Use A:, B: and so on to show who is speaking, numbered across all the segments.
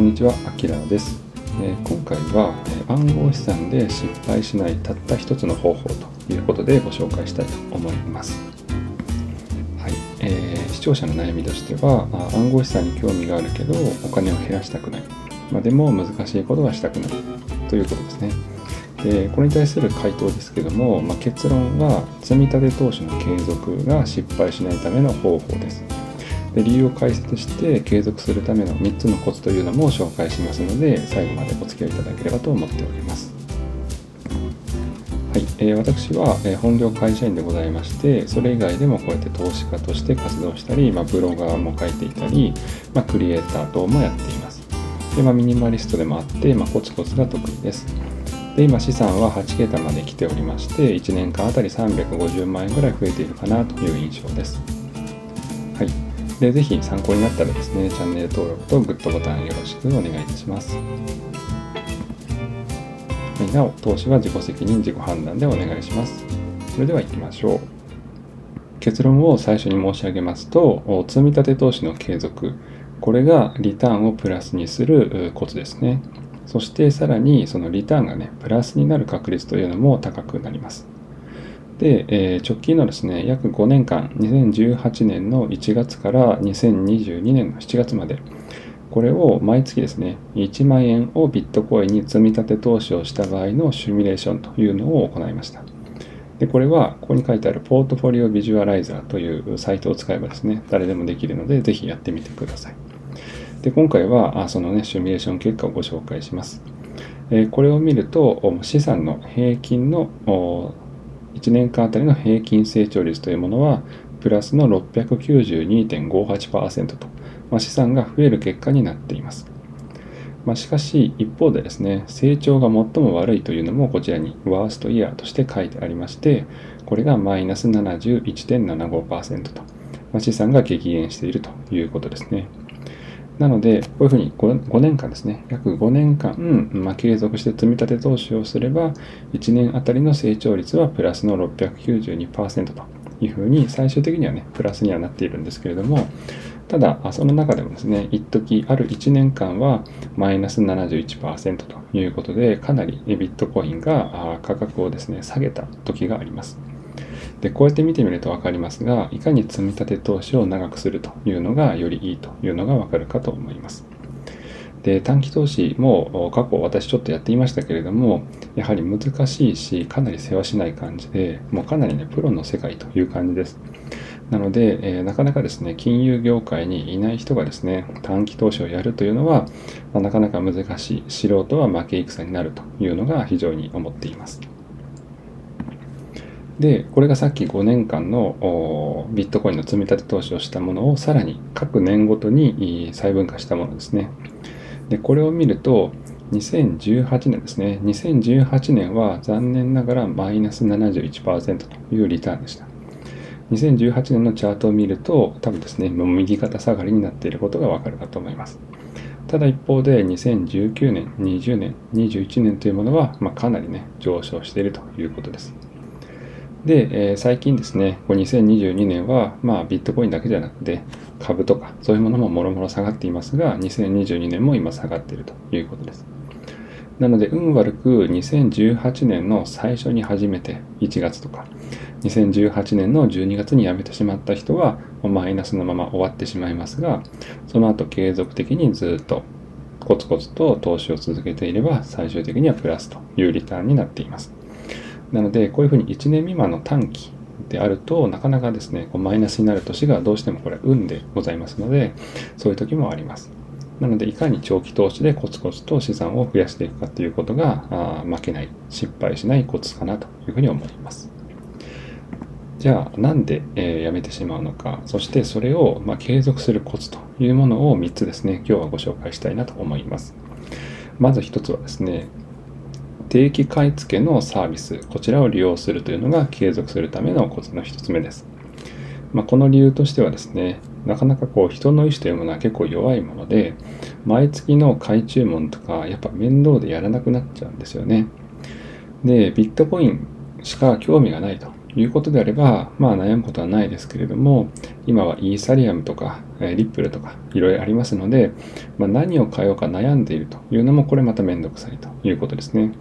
A: こんにちは、あきらです。えー、今回は、え暗号資産で失敗しないたった一つの方法ということでご紹介したいと思います。はい、えー、視聴者の悩みとしては、暗号資産に興味があるけどお金を減らしたくない、まあ、でも難しいことはしたくないということですね。でこれに対する回答ですけども、まあ、結論は積立投資の継続が失敗しないための方法です。で理由を解説して継続するための3つのコツというのも紹介しますので最後までお付き合いいただければと思っております。はい、えー、私は、え、本業会社員でございましてそれ以外でもこうやって投資家として活動したり、まあ、ブロガーも書いていたり、まあ、クリエイター等もやっています。で、まあ、ミニマリストでもあって、まあ、コツコツが得意です。で今資産は8桁まで来ておりまして1年間あたり350万円ぐらい増えているかなという印象です。で、ぜひ参考になったらですね、チャンネル登録とグッドボタンよろしくお願いいたします。はい、なお、投資は自己責任、自己判断でお願いします。それでは行きましょう。結論を最初に申し上げますと、積立投資の継続、これがリターンをプラスにするコツですね。そしてさらにそのリターンがね、プラスになる確率というのも高くなります。で、えー、直近のですね、約5年間、2018年の1月から2022年の7月まで、これを毎月ですね、1万円をビットコインに積み立て投資をした場合のシミュレーションというのを行いました。で、これは、ここに書いてあるポートフォリオビジュアライザーというサイトを使えばですね、誰でもできるので、ぜひやってみてください。で、今回は、そのね、シミュレーション結果をご紹介します。これを見ると、資産の平均の1年間あたりの平均成長率というものは、プラスの692.58%と、まあ、資産が増える結果になっています。まあ、しかし、一方でですね、成長が最も悪いというのもこちらにワーストイヤーとして書いてありまして、これがマイナス71.75%と、まあ、資産が激減しているということですね。なので、こういうふうに 5, 5年間ですね、約5年間、まあ、継続して積み立て投資をすれば、1年あたりの成長率はプラスの692%というふうに、最終的にはね、プラスにはなっているんですけれども、ただ、その中でもですね、一時ある1年間はマイナス71%ということで、かなりビットコインが価格をですね、下げた時があります。でこうやって見てみると分かりますがいかに積み立て投資を長くするというのがよりいいというのが分かるかと思います。で短期投資も過去私ちょっとやっていましたけれどもやはり難しいしかなり世話しない感じでもうかなりねプロの世界という感じです。なので、えー、なかなかですね金融業界にいない人がですね短期投資をやるというのは、まあ、なかなか難しい素人は負け戦になるというのが非常に思っています。で、これがさっき5年間のビットコインの積み立て投資をしたものをさらに各年ごとに細分化したものですね。で、これを見ると、2018年ですね。2018年は残念ながらマイナス71%というリターンでした。2018年のチャートを見ると、多分ですね、もう右肩下がりになっていることがわかるかと思います。ただ一方で2019年、20年、21年というものは、まあ、かなりね、上昇しているということです。で、えー、最近ですね、こ2022年は、まあ、ビットコインだけじゃなくて、株とか、そういうものももろもろ下がっていますが、2022年も今下がっているということです。なので、運悪く2018年の最初に始めて、1月とか、2018年の12月に辞めてしまった人は、マイナスのまま終わってしまいますが、その後継続的にずっとコツコツと投資を続けていれば、最終的にはプラスというリターンになっています。なので、こういうふうに1年未満の短期であるとなかなかですね、こうマイナスになる年がどうしてもこれ運でございますので、そういう時もあります。なので、いかに長期投資でコツコツと資産を増やしていくかということが、あ負けない、失敗しないコツかなというふうに思います。じゃあ、なんで、えー、やめてしまうのか、そしてそれを、まあ、継続するコツというものを3つですね、今日はご紹介したいなと思います。まず1つはですね、定期買い付けのサービス、こちらを利用するというのが継続するためのコツの1つ目です。まあ、この理由としてはですね、なかなかこう人の意思というものは結構弱いもので、毎月の買い注文とか、やっぱ面倒でやらなくなっちゃうんですよね。で、ビットコインしか興味がないということであれば、まあ悩むことはないですけれども、今はイーサリアムとか、えリップルとかいろいろありますので、まあ、何を買おうか悩んでいるというのもこれまためんどくさいということですね。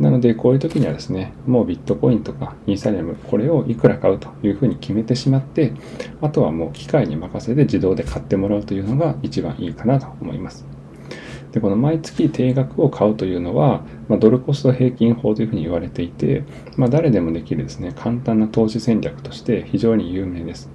A: なのでこういう時にはですね、もうビットコインとかイーサリアム、これをいくら買うというふうに決めてしまって、あとはもう機械に任せて自動で買ってもらうというのが一番いいかなと思います。でこの毎月定額を買うというのは、まあ、ドルコスト平均法というふうに言われていて、まあ、誰でもできるですね簡単な投資戦略として非常に有名です。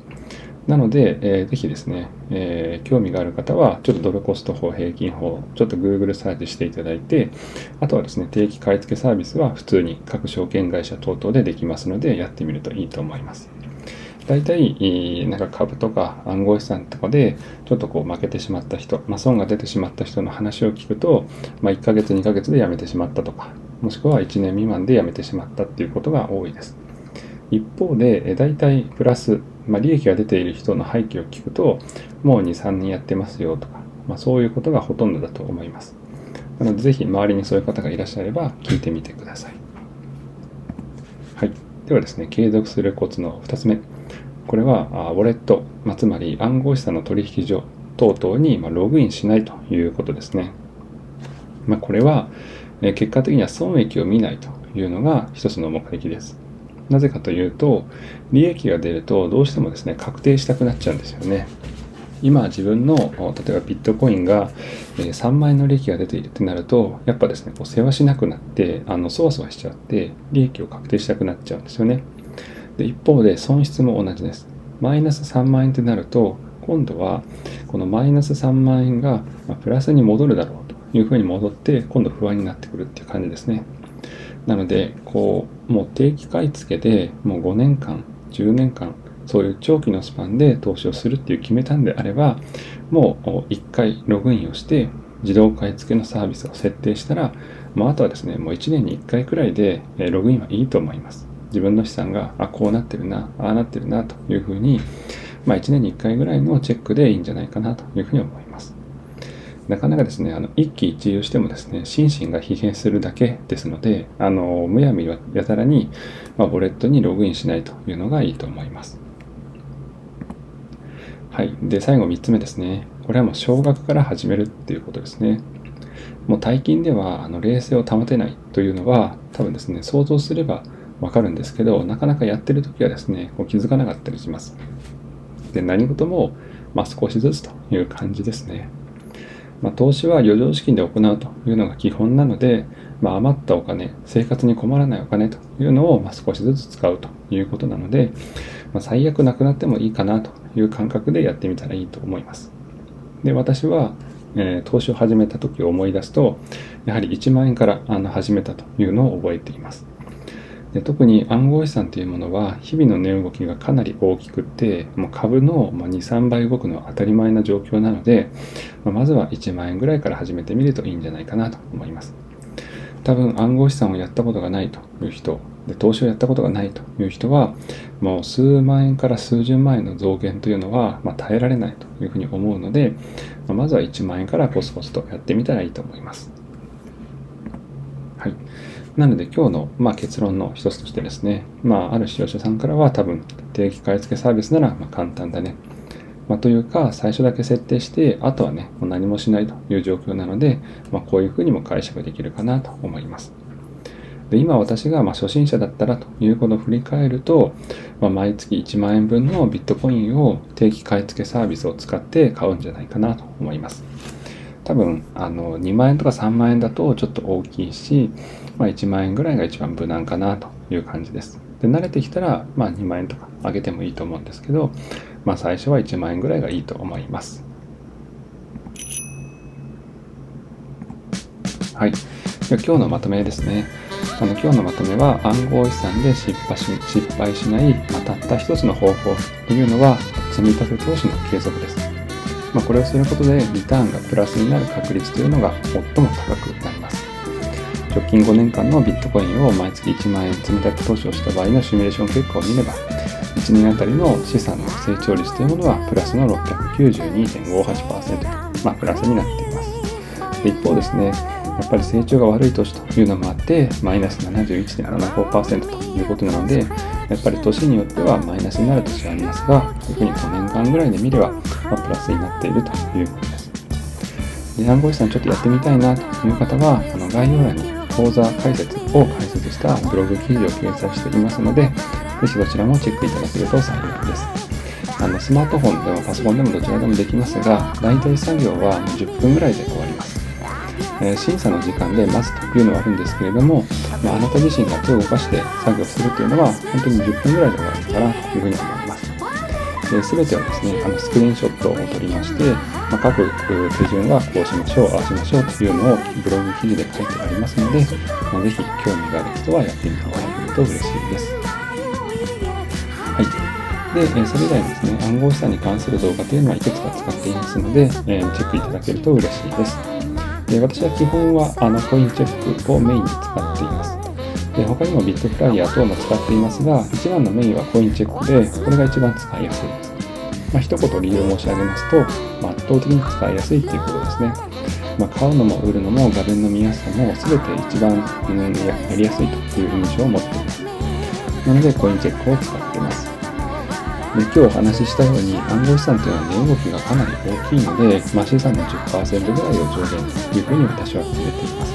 A: なので、えー、ぜひですね、えー、興味がある方は、ちょっとドルコスト法、平均法、ちょっと Google サーチしていただいて、あとはですね、定期買い付けサービスは普通に各証券会社等々でできますので、やってみるといいと思います。大体、なんか株とか暗号資産とかで、ちょっとこう負けてしまった人、まあ、損が出てしまった人の話を聞くと、まあ、1ヶ月、2ヶ月で辞めてしまったとか、もしくは1年未満で辞めてしまったっていうことが多いです。一方で、大体プラス、まあ、利益が出ている人の背景を聞くと、もう2、3年やってますよとか、まあ、そういうことがほとんどだと思います。なので、ぜひ周りにそういう方がいらっしゃれば聞いてみてください。はい。ではですね、継続するコツの2つ目。これは、ウォレット、まあ、つまり暗号資産の取引所等々にログインしないということですね。まあ、これは、結果的には損益を見ないというのが一つの目的です。なぜかというと、利益が出るとどうしてもですね、確定したくなっちゃうんですよね。今自分の、例えばビットコインが3万円の利益が出ているってなると、やっぱですね、こう世話しなくなって、あの、そわそわしちゃって、利益を確定したくなっちゃうんですよね。で一方で損失も同じです。マイナス3万円ってなると、今度はこのマイナス3万円がプラスに戻るだろうというふうに戻って、今度不安になってくるっていう感じですね。なので、こう、もう定期買い付けでもう5年間、10年間、そういう長期のスパンで投資をするっていう決めたんであれば、もう1回ログインをして、自動買い付けのサービスを設定したら、まあ、あとはですね、もう1年に1回くらいでログインはいいと思います。自分の資産が、あ、こうなってるな、ああなってるなというふうに、まあ、1年に1回ぐらいのチェックでいいんじゃないかなというふうに思います。なかなかですね、あの一喜一憂してもですね、心身が疲弊するだけですので、あのむやみやたらに、まあ、ウォレットにログインしないというのがいいと思います。はい。で、最後3つ目ですね。これはもう少額から始めるっていうことですね。もう大金ではあの冷静を保てないというのは、多分ですね、想像すればわかるんですけど、なかなかやってる時はですね、こう気づかなかったりします。で、何事も、まあ、少しずつという感じですね。まあ、投資は余剰資金で行うというのが基本なので、まあ、余ったお金、生活に困らないお金というのをま少しずつ使うということなので、まあ、最悪なくなってもいいかなという感覚でやってみたらいいと思います。で、私は、えー、投資を始めた時を思い出すと、やはり1万円からあの始めたというのを覚えています。で特に暗号資産というものは日々の値動きがかなり大きくてもう株の23倍動くのは当たり前な状況なのでままずは1万円ぐらいから始めてみるといいんじゃないかなと思います。多分暗号資産をやったことがないという人で投資をやったことがないという人はもう数万円から数十万円の増減というのは、ま耐えられないというふうに思うのでまずは1万円からコツコツとやってみたらいいと思います。はい。なので今日の、まあ、結論の一つとしてですね、まあ、ある使用者さんからは多分定期買い付けサービスならま簡単だね。まあ、というか、最初だけ設定して、あとはね、もう何もしないという状況なので、まあ、こういうふうにも解釈できるかなと思います。で今私がま初心者だったらということを振り返ると、ま、毎月1万円分のビットコインを定期買い付けサービスを使って買うんじゃないかなと思います。多分あの2万円とか3万円だとちょっと大きいし、まあ、1万円ぐらいが一番無難かなという感じです。で慣れてきたら、まあ、2万円とか上げてもいいと思うんですけど、まあ、最初は1万円ぐらいがいいと思います。はい。今日のまとめですね。あの今日のまとめは暗号資産で失敗し失敗しない、まあ、たった一つの方法というのは積み立て投資の継続です。まあ、これをすることでリターンがプラスになる確率というのが最も高くなります。直近5年間のビットコインを毎月1万円積み立て投資をした場合のシミュレーション結果を見れば、1年あたりの資産の成長率というものはプラスの692.58%と、まあ、プラスになっています。で一方ですね、やっぱり成長が悪い年というのもあってマイナス71.75%ということなのでやっぱり年によってはマイナスになる年がありますが特に5年間ぐらいで見れば、まあ、プラスになっているということです。で暗号資産ちょっとやってみたいなという方はあの概要欄に講座解説を解説したブログ記事を掲載していますのでぜひそちらもチェックいただけると幸いです。あのスマートフォンでもパソコンでもどちらでもできますが大体作業は10分ぐらいで終わります。えー、審査の時間でまずというのはあるんですけれども、まあ、あなた自身が手を動かして作業するというのは本当に10分ぐらいで終わるかなというふうに思います。で全てはですね、あのスクリーンショットを撮りまして、まあ、各手順はこうしましょう、ああしましょうというのをブログ記事で書いてありますので、まあ、ぜひ興味がある人はやってみていただけると嬉しいです。はい。で、それ以外にですね、暗号資産に関する動画というのはいくつか使っていますので、えチェックいただけると嬉しいです。で私は基本はあのコインチェックをメインに使っています。で他にもビットフライヤー等も使っていますが、一番のメインはコインチェックで、これが一番使いやすいです。まあ、一言理由を申し上げますと、まあ、圧倒的に使いやすいということですね。まあ、買うのも売るのも画面の見やすさも全て一番、やりやすいという印象を持っています。なのでコインチェックを使っています。で今日お話ししたように暗号資産というのは値動きがかなり大きいので、まあ、資産の10%ぐらいを上限というふうに私は決めています。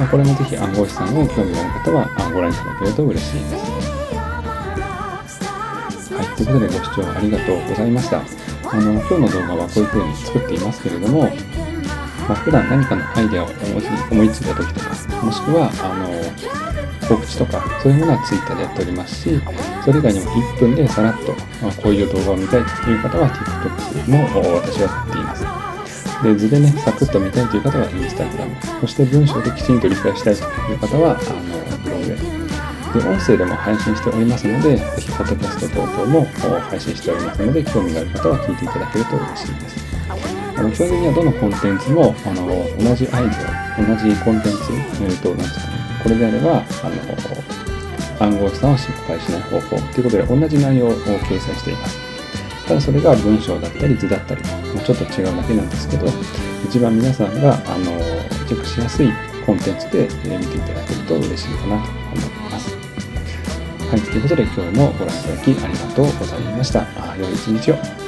A: まあ、これもぜひ暗号資産を興味がある方はご覧いただけると嬉しいです。はい、ということでご視聴ありがとうございました。あの今日の動画はこういうふうに作っていますけれども、まあ、普段何かのアイデアを思いついた時とか、もしくはあの告知とかそういうものは Twitter でやっておりますしそれ以外にも1分でさらっと、あ、こういう動画を見たいという方は TikTok も私はやっています。で図でねサクッと見たいという方は Instagram そして文章できちんと理解したいという方はあのブログ。で音声でも配信しておりますのでぜひポッドキャスト等々も配信しておりますので興味がある方は聞いていただけると嬉しいです。あの基本的にはどのコンテンツもあの同じアイデア同じコンテンツ、えーと、なんですかねこれであれば、あの、暗号資産を失敗しない方法ということで同じ内容を掲載しています。ただそれが文章だったり図だったり、まちょっと違うだけなんですけど、一番皆さんが、あの、チェックしやすいコンテンツで見ていただけると嬉しいかなと思います。はい、ということで今日もご覧いただきありがとうございました。良い一日を。